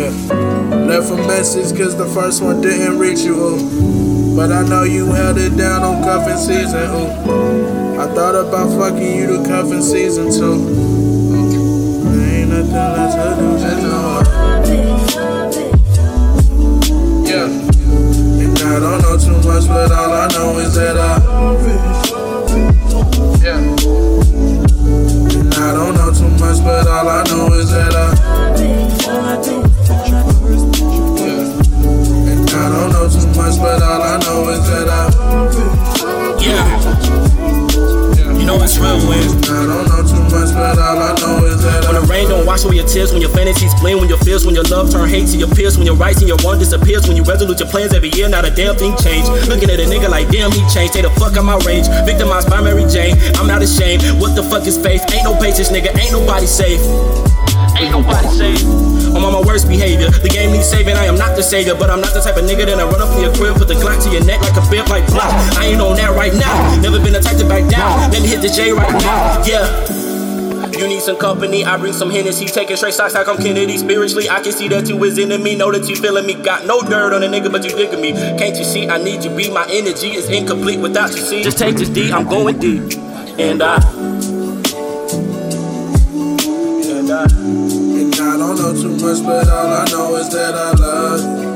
Left a message cause the first one didn't reach you, ooh. But I know you held it down on cuffing season, ooh. I thought about fucking you to cuffing season two. Ooh. Ain't nothing left to do, just know. You know when I don't know too much, but all I know is that When the rain don't wash away your tears, when your fantasies blend, when your fears, when your love turn hate to your peers, when your rights and your one disappears, when you resolute your plans every year, not a damn thing changed. Looking at a nigga like damn he changed, stay the fuck out my range. Victimized by Mary Jane, I'm not ashamed. What the fuck is faith? Ain't no basis, nigga, ain't nobody safe. Ain't nobody safe. I'm on my worst behavior. The game needs saving. I am not the savior, but I'm not the type of nigga that I run up from your crib, put the Glock to your neck like a bit like block. I ain't on that right now. Never been type to back down. Let me hit the J right now. Yeah. You need some company, I bring some Hennessy. Taking straight shots like I'm Kennedy. Spiritually, I can see that you is into me. Know that you feeling me. Got no dirt on a nigga, but you digging me. Can't you see? I need you be. My energy is incomplete without you. See, just take this D. I'm going deep, and I. too much, but all I know is that I love you.